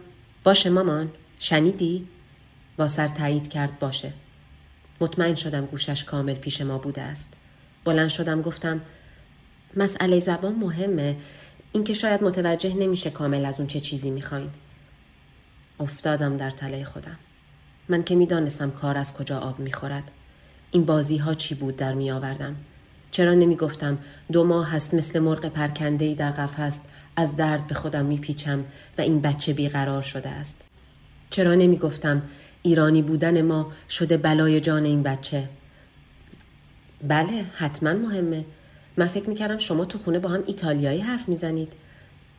باشه مامان؟ شنیدی؟ با سر تایید کرد باشه. مطمئن شدم گوشش کامل پیش ما بوده است. بلند شدم گفتم مسئله زبان مهمه. اینکه شاید متوجه نمیشه کامل از اون چه چیزی می‌خواین. افتادم در تله خودم. من که می‌دانستم کار از کجا آب می‌خورد. این بازی ها چی بود در می آوردم. چرا نمی گفتم دو ماه هست مثل مرغ پرکنده در قفس از درد به خودم میپیچم و این بچه بیقرار شده است. چرا نمی گفتم ایرانی بودن ما شده بلای جان این بچه. بله حتما مهمه من فکر می‌کردم شما تو خونه با هم ایتالیایی حرف می‌زنید.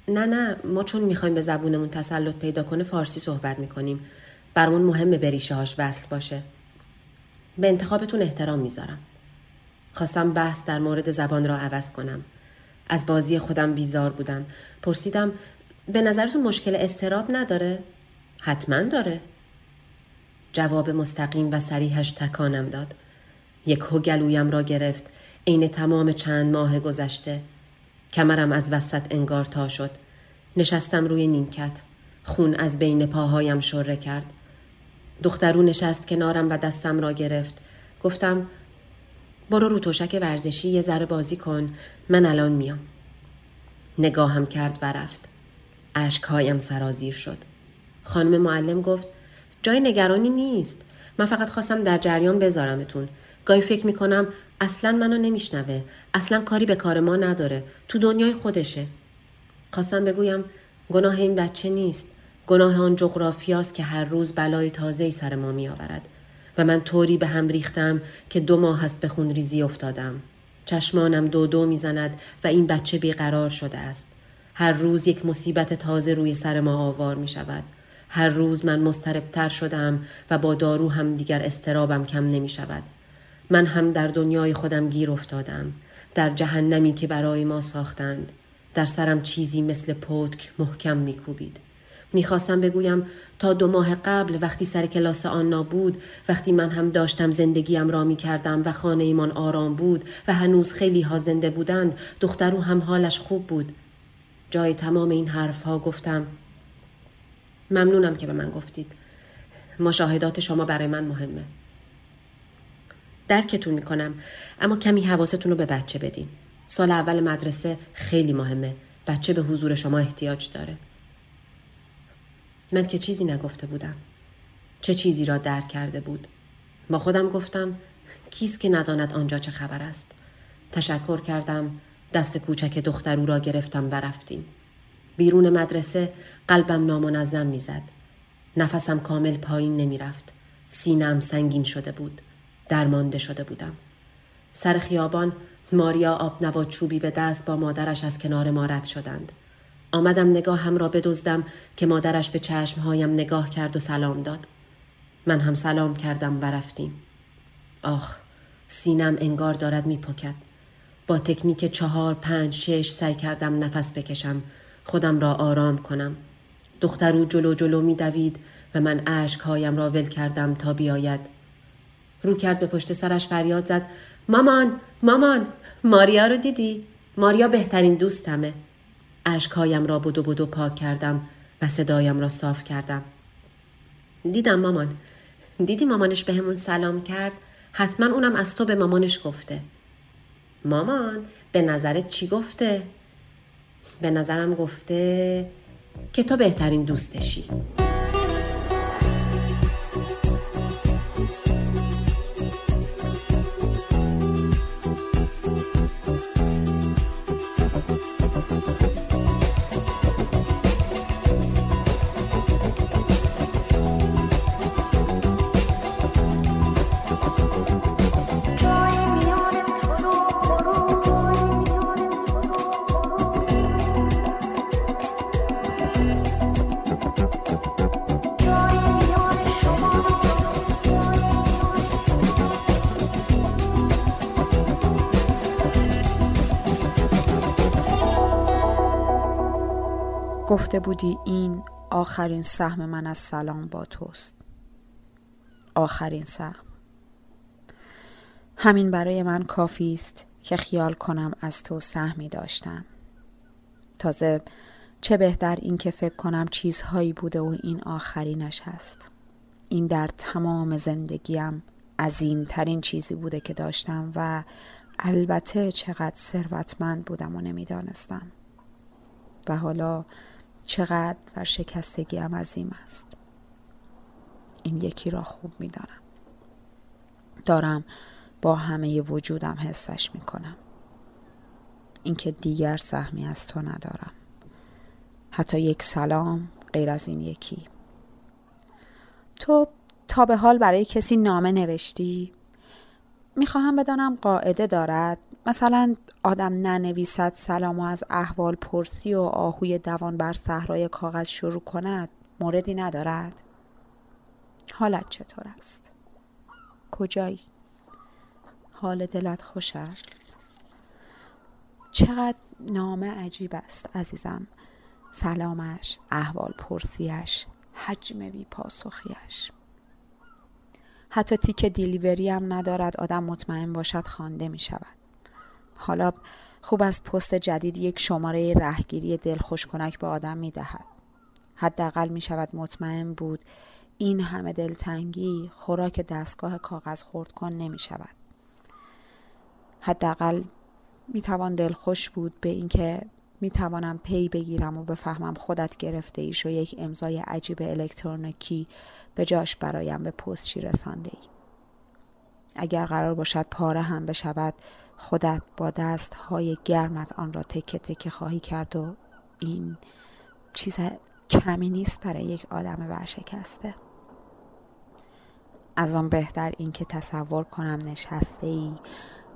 نه نه ما چون می‌خوایم به زبونمون تسلط پیدا کنه فارسی صحبت می‌کنیم. برامون مهمه بریشه هاش وصل باشه. به انتخابتون احترام می‌ذارم. خواستم بحث در مورد زبان را عوض کنم. از بازی خودم بیزار بودم. پرسیدم به نظرتون مشکل استراب نداره؟ حتما داره. جواب مستقیم و سریحش تکانم داد. یک هگلویم را گرفت. عین تمام چند ماه گذشته. کمرم از وسط انگار تا شد. نشستم روی نیمکت. خون از بین پاهایم شره کرد. دخترو نشست کنارم و دستم را گرفت. گفتم برو رو توشک ورزشی یه ذره بازی کن. من الان میام. نگاهم کرد و رفت. اشکهایم سرازیر شد. خانم معلم گفت جای نگرانی نیست. من فقط خواستم در جریان بذارمتون. گاهی فکر می‌کنم اصلا منو نمیشنوه. اصلا کاری به کار ما نداره. تو دنیای خودشه. خواستم بگویم گناه این بچه نیست. گناه آن جغرافیاست که هر روز بلای تازه سر ما میآورد. و من طوری به هم ریختم که دو ماه هست به خون ریزی افتادم. چشمانم دو دو می‌زند و این بچه بیقرار شده است. هر روز یک مصیبت تازه روی سر ما آوار می شود. هر روز من مستربتر شدم و با دارو هم دیگر استرابم کم نمی شود. من هم در دنیای خودم گیر افتادم. در جهنمی که برای ما ساختند. در سرم چیزی مثل پتک محکم میکوبید. می‌خواستم بگویم تا دو ماه قبل وقتی سر کلاس آنا بود وقتی من هم داشتم زندگیم را می‌کردم و خانه ایمان آرام بود و هنوز خیلی ها زنده بودند دخترو هم حالش خوب بود. جای تمام این حرف ها گفتم ممنونم که به من گفتید. مشاهدات شما برای من مهمه. درکتون می‌کنم. اما کمی حواستون رو به بچه بدین. سال اول مدرسه خیلی مهمه. بچه به حضور شما احتیاج داره. من که چیزی نگفته بودم. چه چیزی را درک کرده بود؟ با خودم گفتم کیست که نداند آنجا چه خبر است؟ تشکر کردم. دست کوچک دختر او را گرفتم و رفتیم. بیرون مدرسه قلبم نامنظم می‌زد. نفسم کامل پایین نمی‌رفت. سینم سنگین شده بود. درمانده شده بودم. سر خیابان ماریا آب نبات چوبی به دست با مادرش از کنار ما رد شدند. آمدم نگاهم را بدزدم که مادرش به چشمهایم نگاه کرد و سلام داد. من هم سلام کردم و رفتیم. آخ سینم انگار دارد میپکد با تکنیک چهار پنج شش سعی کردم نفس بکشم. خودم را آرام کنم. دخترو جلو جلو میدوید و من اشکهایم را ول کردم تا بیاید. رو کرد به پشت سرش فریاد زد. مامان مامان ماریا رو دیدی؟ ماریا بهترین دوستمه. اشکهایم را بدو بدو پاک کردم و صدایم را صاف کردم. دیدم مامان. دیدی مامانش به همون سلام کرد؟ حتما اونم از تو به مامانش گفته. مامان به نظرت چی گفته؟ به نظرم گفته که تو بهترین دوستشی. گفته بودی این آخرین سهم من از سلام با توست. آخرین سهم. همین برای من کافی است که خیال کنم از تو سهمی داشتم. تازه چه بهتر این که فکر کنم چیزهایی بوده و این آخرینش هست. این در تمام زندگیم عظیم ترین چیزی بوده که داشتم و البته چقدر ثروتمند بودم و نمی‌دانستم. و حالا چقدر و شکستگی هم عظیم است. این یکی را خوب می‌دانم. دارم با همه وجودم حسش می‌کنم. اینکه دیگر سهمی از تو ندارم. حتی یک سلام غیر از این یکی. تو تا به حال برای کسی نامه نوشتی؟ می‌خواهم بدانم قاعده دارد؟ مثلا آدم ننویسد سلام و از احوال پرسی و آهوی دوان بر صحرای کاغذ شروع کند موردی ندارد؟ حالت چطور است؟ کجایی؟ حال دلت خوش است؟ چقدر نامه عجیب است عزیزم. سلامش احوال پرسیش حجم بی پاسخیش. حتی تیک دیلیوری هم ندارد آدم مطمئن باشد خوانده می شود حالا خوب از پست جدید یک شماره رهگیری دلخوش کنک به آدم می دهد. حداقل می شود مطمئن بود این همه دلتنگی خوراک دستگاه کاغذ خورد کن نمی شود. حداقل می توان دلخوش بود به اینکه می توانم پی بگیرم و بفهمم خودت گرفته ایش و یک امضای عجیب الکترونیکی به جاش برایم به پستچی رسانده ای. اگر قرار باشد پاره هم بشود خودت با دست های گرمت آن را تکه تکه خواهی کرد و این چیز کمی نیست برای یک آدم ورشکسته. از آن بهتر این که تصور کنم نشسته ای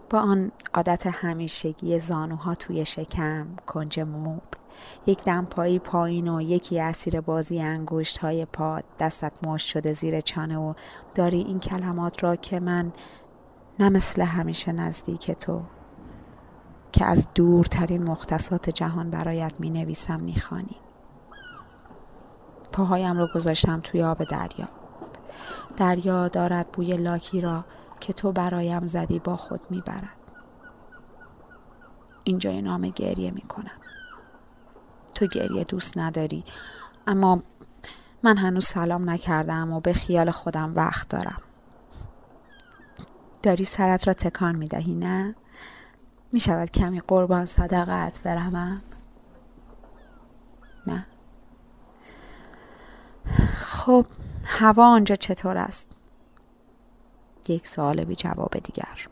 با آن عادت همیشگی زانوها توی شکم کنج موبل یک دمپایی پایین و یکی اسیر بازی انگشت های پاد دستت مشت شده زیر چانه و داری این کلمات را که من نه مثل همیشه نزدیک تو که از دورترین مختصات جهان برایت می نویسم می خانی. پاهایم رو گذاشتم توی آب دریا دریا دارد بوی لاکی را که تو برایم زدی با خود می برد. اینجا نام گریه می کنم. تو گریه دوست نداری اما من هنوز سلام نکردم و به خیال خودم وقت دارم داری سرت را تکان می دهی نه؟ می شود کمی قربان صدقت برمم؟ نه خب هوا آنجا چطور است؟ یک سوال بی جواب دیگر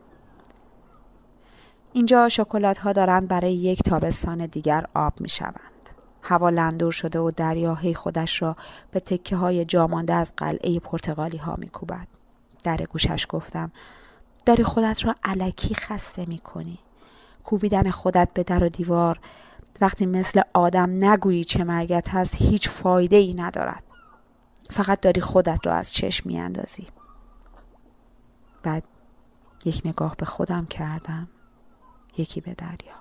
اینجا شکلات ها دارند برای یک تابستان دیگر آب می شوند. هوا لندور شده و دریاهی خودش را به تکه های جامانده از قلعه پرتغالی ها می کوبد. در گوشش گفتم داری خودت را علکی خسته می کنی. کوبیدن خودت به در و دیوار وقتی مثل آدم نگویی چه مرگت هست هیچ فایده ای ندارد. فقط داری خودت را از چشم می اندازی. بعد یک نگاه به خودم کردم یکی به دریا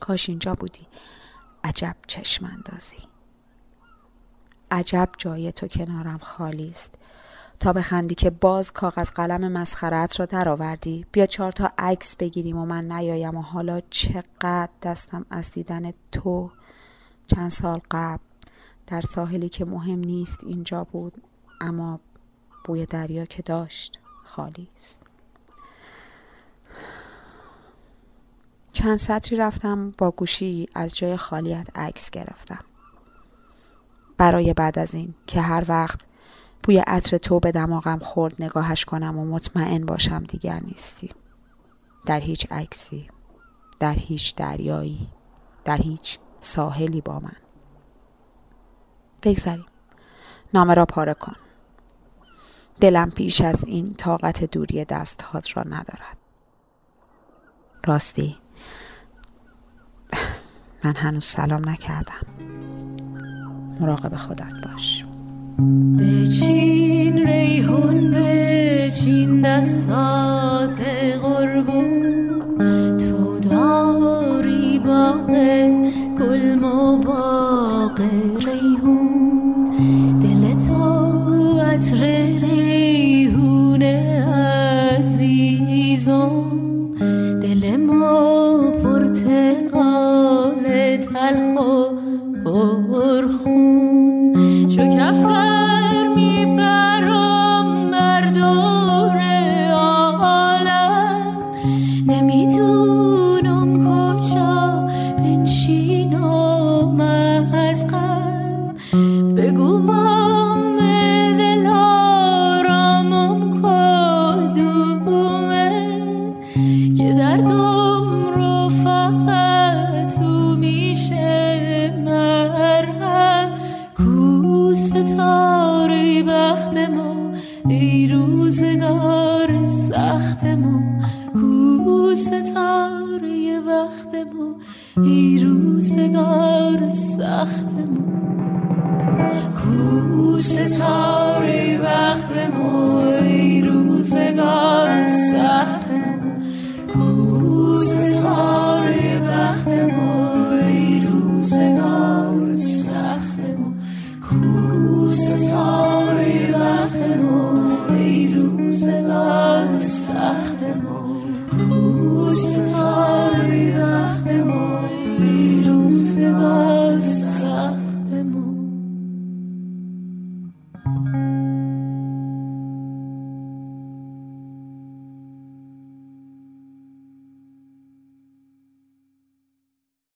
کاش اینجا بودی عجب چشم اندازی عجب جای تو کنارم خالی است تا بخندی که باز کاغذ قلم مسخرت را درآوردی. بیا چهار تا عکس بگیریم و من نیایم و حالا چقدر دستم از دیدن تو چند سال قبل در ساحلی که مهم نیست اینجا بود اما بوی دریا که داشت خالی است. چند سطری رفتم با گوشی از جای خالیت عکس گرفتم. برای بعد از این که هر وقت بوی عطر تو به دماغم خورد نگاهش کنم و مطمئن باشم دیگر نیستی. در هیچ عکسی در هیچ دریایی در هیچ ساحلی با من. بگذاریم نامه را پاره کن. دلم پیش از این طاقت دوری دستهات را ندارد. راستی من هنوز سلام نکردم. مراقب خودت باش. بچین ریحون بچین دستات قربون. تو داری باغ گل و ریحون.